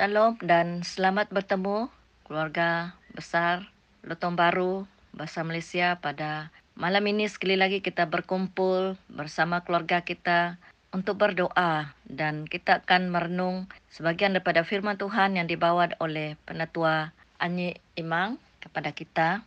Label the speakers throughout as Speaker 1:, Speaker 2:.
Speaker 1: Shalom dan selamat bertemu keluarga besar Lotong Baru bahasa Malaysia pada malam ini sekali lagi kita berkumpul bersama keluarga kita untuk berdoa dan kita akan merenung sebagian daripada firman Tuhan yang dibawa oleh penatua Anyi Imang kepada kita.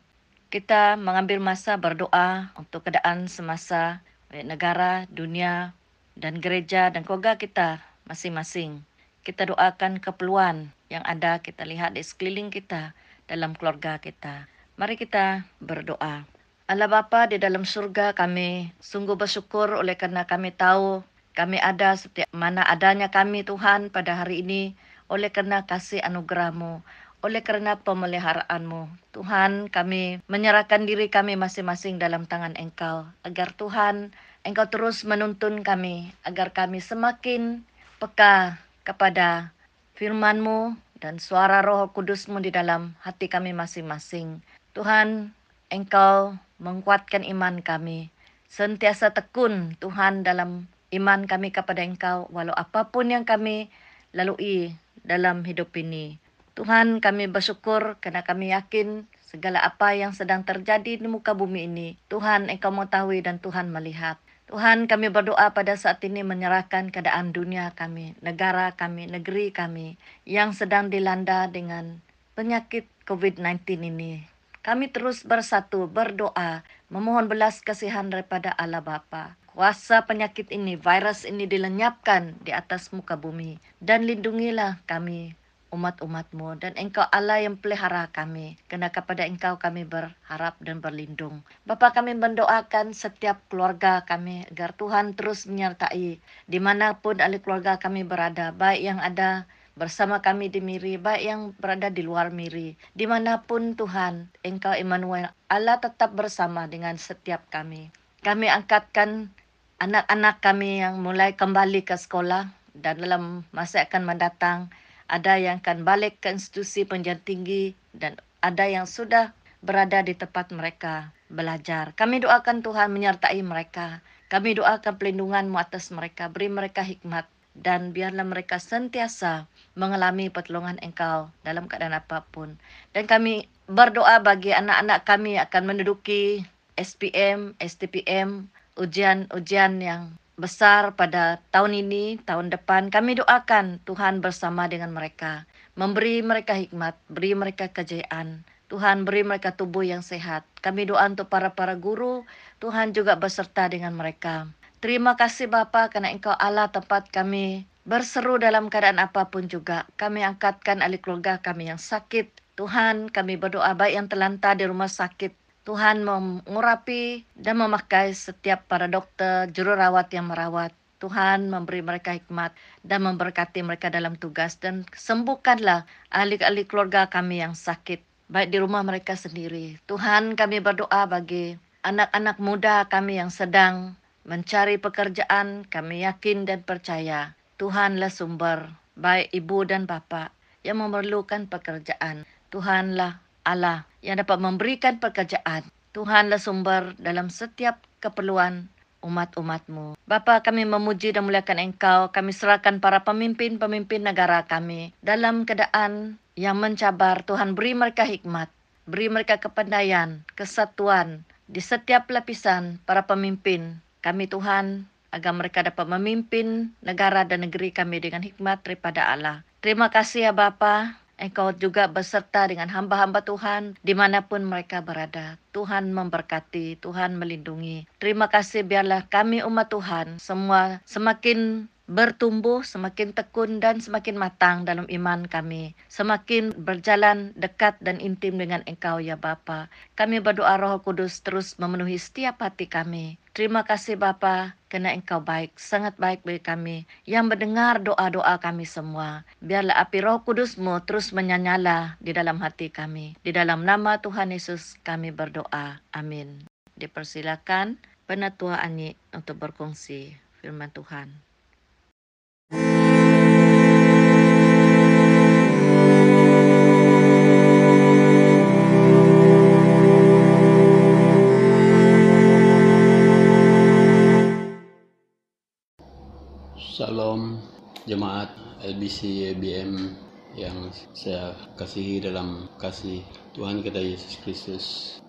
Speaker 1: Kita mengambil masa berdoa untuk keadaan semasa negara, dunia, dan gereja dan keluarga kita masing-masing kita doakan keperluan yang ada kita lihat di sekeliling kita dalam keluarga kita. Mari kita berdoa. Allah Bapa di dalam surga kami sungguh bersyukur oleh karena kami tahu kami ada setiap mana adanya kami Tuhan pada hari ini oleh karena kasih anugerahmu oleh karena pemeliharaanmu. Tuhan kami menyerahkan diri kami masing-masing dalam tangan Engkau agar Tuhan Engkau terus menuntun kami agar kami semakin peka kepada firman-Mu dan suara roh kudus-Mu di dalam hati kami masing-masing. Tuhan, Engkau menguatkan iman kami. Sentiasa tekun Tuhan dalam iman kami kepada Engkau walau apa pun yang kami lalui dalam hidup ini. Tuhan kami bersyukur karena kami yakin segala apa yang sedang terjadi di muka bumi ini. Tuhan Engkau mengetahui dan Tuhan melihat. Tuhan kami berdoa pada saat ini menyerahkan keadaan dunia kami, negara kami, negeri kami yang sedang dilanda dengan penyakit COVID-19 ini. Kami terus bersatu berdoa memohon belas kasihan daripada Allah Bapa. Kuasa penyakit ini, virus ini dilenyapkan di atas muka bumi dan lindungilah kami umat-umatmu dan engkau Allah yang pelihara kami. Karena kepada engkau kami berharap dan berlindung. Bapa kami mendoakan setiap keluarga kami agar Tuhan terus menyertai di mana pun ahli keluarga kami berada. Baik yang ada bersama kami di Miri, baik yang berada di luar Miri. Di mana pun Tuhan, Engkau Immanuel, Allah tetap bersama dengan setiap kami. Kami angkatkan anak-anak kami yang mulai kembali ke sekolah dan dalam masa akan mendatang ada yang akan balik ke institusi pendidikan tinggi dan ada yang sudah berada di tempat mereka belajar. Kami doakan Tuhan menyertai mereka. Kami doakan pelindungan atas mereka, beri mereka hikmat dan biarlah mereka sentiasa mengalami pertolongan Engkau dalam keadaan apapun. Dan kami berdoa bagi anak-anak kami akan menduduki SPM, STPM, ujian-ujian yang besar pada tahun ini, tahun depan. Kami doakan Tuhan bersama dengan mereka. Memberi mereka hikmat, beri mereka kejayaan. Tuhan beri mereka tubuh yang sehat. Kami doa untuk para-para guru. Tuhan juga beserta dengan mereka. Terima kasih Bapa karena Engkau Allah tempat kami berseru dalam keadaan apa pun juga. Kami angkatkan ahli keluarga kami yang sakit. Tuhan kami berdoa baik yang terlantar di rumah sakit Tuhan mengurapi dan memakai setiap para dokter, jururawat yang merawat. Tuhan memberi mereka hikmat dan memberkati mereka dalam tugas dan sembuhkanlah ahli-ahli keluarga kami yang sakit, baik di rumah mereka sendiri. Tuhan kami berdoa bagi anak-anak muda kami yang sedang mencari pekerjaan, kami yakin dan percaya Tuhanlah sumber, baik ibu dan bapa yang memerlukan pekerjaan. Tuhanlah Allah yang dapat memberikan pekerjaan. Tuhanlah sumber dalam setiap keperluan umat-umatmu. Bapa kami memuji dan muliakan engkau. Kami serahkan para pemimpin-pemimpin negara kami. Dalam keadaan yang mencabar, Tuhan beri mereka hikmat. Beri mereka kepandaian, kesatuan di setiap lapisan para pemimpin. Kami Tuhan agar mereka dapat memimpin negara dan negeri kami dengan hikmat daripada Allah. Terima kasih ya Bapa. Engkau juga beserta dengan hamba-hamba Tuhan di mana pun mereka berada. Tuhan memberkati, Tuhan melindungi. Terima kasih biarlah kami umat Tuhan semua semakin bertumbuh, semakin tekun dan semakin matang dalam iman kami. Semakin berjalan dekat dan intim dengan Engkau ya Bapa. Kami berdoa Roh Kudus terus memenuhi setiap hati kami. Terima kasih Bapa, karena Engkau baik, sangat baik bagi kami yang mendengar doa-doa kami semua. Biarlah api Roh Kudusmu terus menyala di dalam hati kami. Di dalam nama Tuhan Yesus kami berdoa. Amin. Dipersilakan penatua Ani untuk berkongsi firman Tuhan.
Speaker 2: Salam jemaat LBC ABM yang saya kasihi dalam kasih Tuhan kita Yesus Kristus.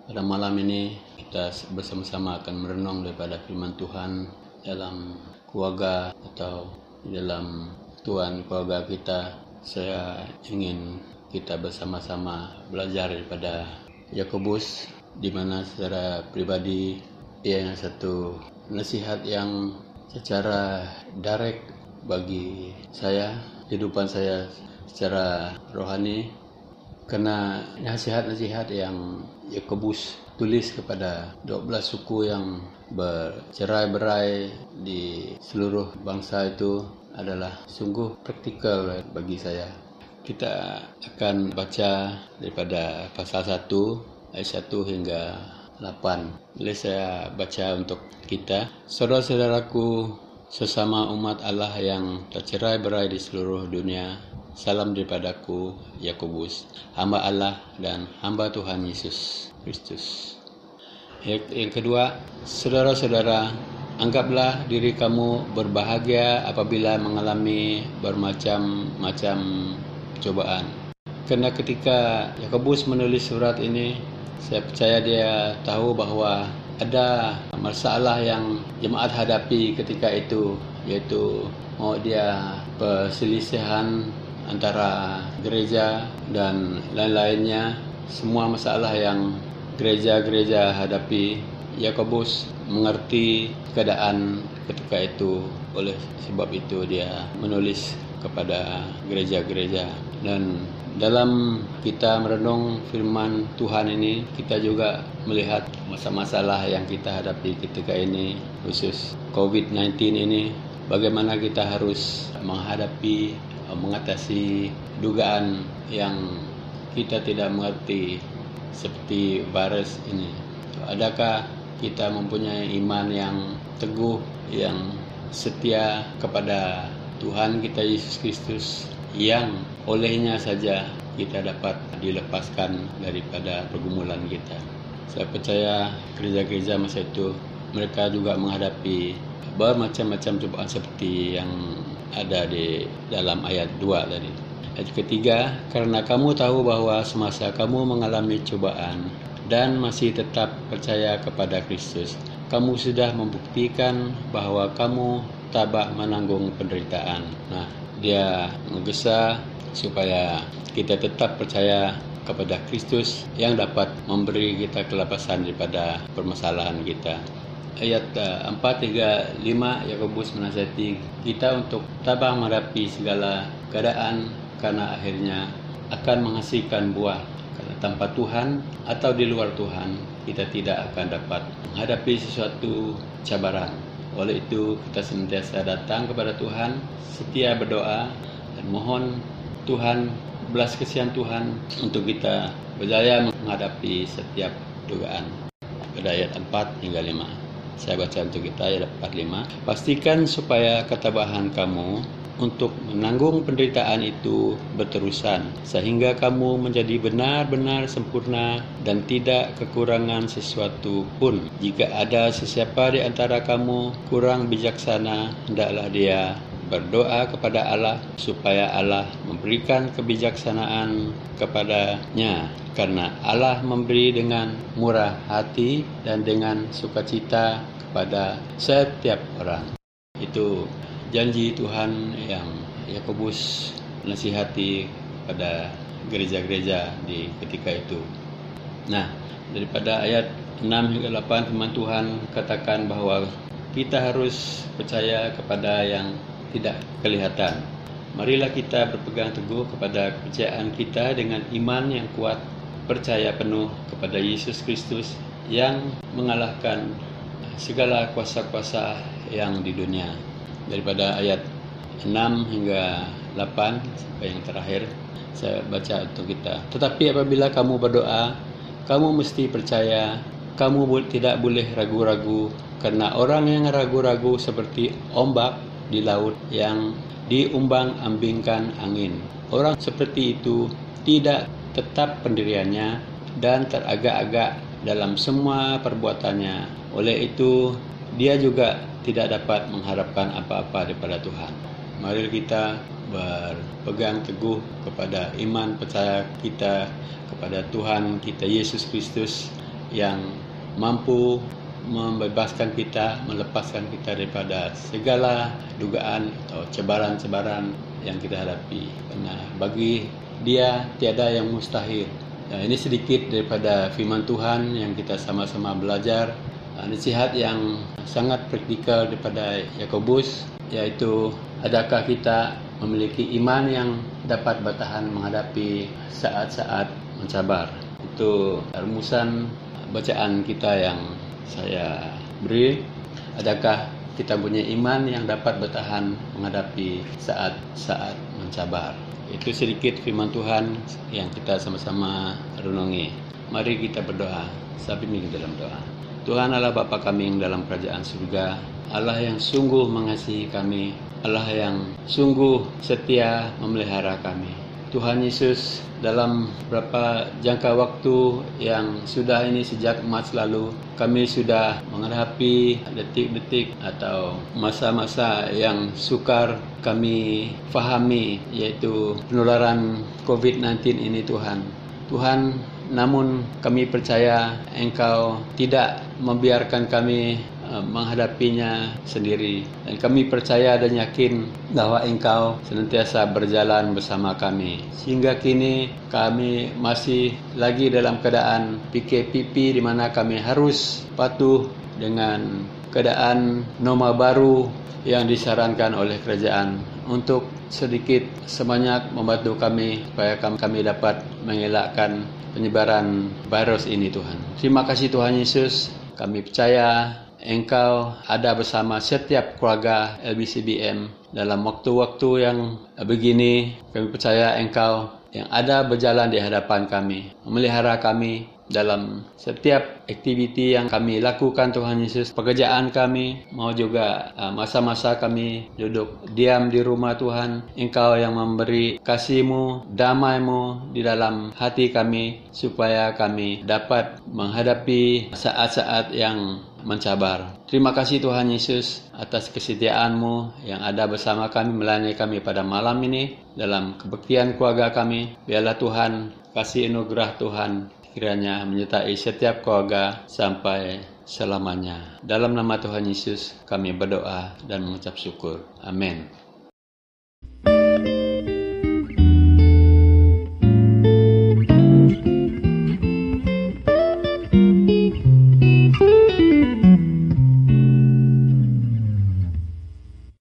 Speaker 2: Pada malam ini kita bersama-sama akan merenung daripada firman Tuhan dalam keluarga atau dalam Tuhan keluarga kita. Saya ingin kita bersama-sama belajar daripada Yakobus di mana secara pribadi ia satu nasihat yang secara direct bagi saya kehidupan saya secara rohani karena nasihat-nasihat yang Yakobus tulis kepada 12 suku yang bercerai-berai di seluruh bangsa itu adalah sungguh praktikal bagi saya. Kita akan baca daripada pasal 1 ayat 1 hingga 8. Boleh saya baca untuk kita. Saudara-saudaraku sesama umat Allah yang tercerai berai di seluruh dunia. Salam daripadaku, Yakobus, hamba Allah dan hamba Tuhan Yesus Kristus. Yang kedua, saudara-saudara, anggaplah diri kamu berbahagia apabila mengalami bermacam-macam cobaan. Karena ketika Yakobus menulis surat ini, saya percaya dia tahu bahwa ada masalah yang jemaat hadapi ketika itu yaitu mau dia perselisihan antara gereja dan lain-lainnya. Semua masalah yang gereja-gereja hadapi Yakobus mengerti keadaan ketika itu. Oleh sebab itu dia menulis kepada gereja-gereja. Dan dalam kita merenung firman Tuhan ini kita juga melihat masa-masalah yang kita hadapi ketika ini khusus COVID-19 ini. Bagaimana kita harus menghadapi mengatasi dugaan yang kita tidak mengerti seperti virus ini adakah kita mempunyai iman yang teguh yang setia kepada Tuhan kita Yesus Kristus yang olehnya saja kita dapat dilepaskan daripada pergumulan kita. Saya percaya gereja-gereja masa itu mereka juga menghadapi bermacam-macam cobaan seperti yang ada di dalam ayat 2 tadi. Ayat ketiga, karena kamu tahu bahwa semasa kamu mengalami cobaan dan masih tetap percaya kepada Kristus, kamu sudah membuktikan bahwa kamu tabah menanggung penderitaan. Nah, dia menggesa supaya kita tetap percaya kepada Kristus yang dapat memberi kita kelepasan daripada permasalahan kita. Ayat 4, 3, 5 Yakobus menasihati kita untuk tabah menghadapi segala keadaan karena akhirnya akan menghasilkan buah. Karena tanpa Tuhan atau di luar Tuhan kita tidak akan dapat menghadapi sesuatu cabaran. Oleh itu kita senantiasa datang kepada Tuhan, setia berdoa dan mohon Tuhan belas kesian Tuhan untuk kita berjaya menghadapi setiap dugaan. Pada ayat 4 hingga 5. Saya baca untuk kita ayat 4 5. Pastikan supaya ketabahan kamu untuk menanggung penderitaan itu berterusan sehingga kamu menjadi benar-benar sempurna dan tidak kekurangan sesuatu pun. Jika ada sesiapa di antara kamu kurang bijaksana, hendaklah dia berdoa kepada Allah supaya Allah memberikan kebijaksanaan kepadanya karena Allah memberi dengan murah hati dan dengan sukacita kepada setiap orang. Itu janji Tuhan yang Yakobus nasihati pada gereja-gereja di ketika itu. Nah, daripada ayat 6 hingga 8 firman Tuhan katakan bahwa kita harus percaya kepada yang tidak kelihatan. Marilah kita berpegang teguh kepada kepercayaan kita dengan iman yang kuat, percaya penuh kepada Yesus Kristus yang mengalahkan segala kuasa-kuasa yang di dunia daripada ayat 6 hingga 8 sampai yang terakhir saya baca untuk kita. Tetapi apabila kamu berdoa, kamu mesti percaya, kamu tidak boleh ragu-ragu karena orang yang ragu-ragu seperti ombak di laut yang diumbang-ambingkan angin. Orang seperti itu tidak tetap pendiriannya dan teragak-agak dalam semua perbuatannya. Oleh itu, dia juga tidak dapat mengharapkan apa-apa daripada Tuhan. Mari kita berpegang teguh kepada iman percaya kita kepada Tuhan kita Yesus Kristus yang mampu membebaskan kita, melepaskan kita daripada segala dugaan atau cebaran-cebaran yang kita hadapi. Karena bagi dia tiada yang mustahil. Nah, ini sedikit daripada firman Tuhan yang kita sama-sama belajar. Nah, nasihat yang sangat praktikal daripada Yakobus yaitu adakah kita memiliki iman yang dapat bertahan menghadapi saat-saat mencabar. Itu rumusan bacaan kita yang saya beri. Adakah kita punya iman yang dapat bertahan menghadapi saat-saat mencabar? Itu sedikit firman Tuhan yang kita sama-sama renungi. Mari kita berdoa. Sampai minggu dalam doa. Tuhan Allah Bapa kami yang dalam kerajaan surga, Allah yang sungguh mengasihi kami, Allah yang sungguh setia memelihara kami. Tuhan Yesus dalam beberapa jangka waktu yang sudah ini sejak Mac lalu kami sudah menghadapi detik-detik atau masa-masa yang sukar kami fahami yaitu penularan COVID-19 ini Tuhan. Tuhan namun kami percaya Engkau tidak membiarkan kami menghadapinya sendiri dan kami percaya dan yakin bahwa engkau senantiasa berjalan bersama kami sehingga kini kami masih lagi dalam keadaan PKPP di mana kami harus patuh dengan keadaan norma baru yang disarankan oleh kerajaan untuk sedikit sebanyak membantu kami supaya kami dapat mengelakkan penyebaran virus ini Tuhan. Terima kasih Tuhan Yesus. Kami percaya engkau ada bersama setiap keluarga LBCBM dalam waktu-waktu yang begini. Kami percaya engkau yang ada berjalan di hadapan kami, memelihara kami dalam setiap aktiviti yang kami lakukan Tuhan Yesus pekerjaan kami mau juga uh, masa-masa kami duduk diam di rumah Tuhan Engkau yang memberi kasihmu damaimu di dalam hati kami supaya kami dapat menghadapi saat-saat yang mencabar. Terima kasih Tuhan Yesus atas kesetiaanmu yang ada bersama kami melayani kami pada malam ini dalam kebaktian keluarga kami. Biarlah Tuhan kasih anugerah Tuhan kiranya menyertai setiap keluarga sampai selamanya. Dalam nama Tuhan Yesus kami berdoa dan mengucap syukur. Amin.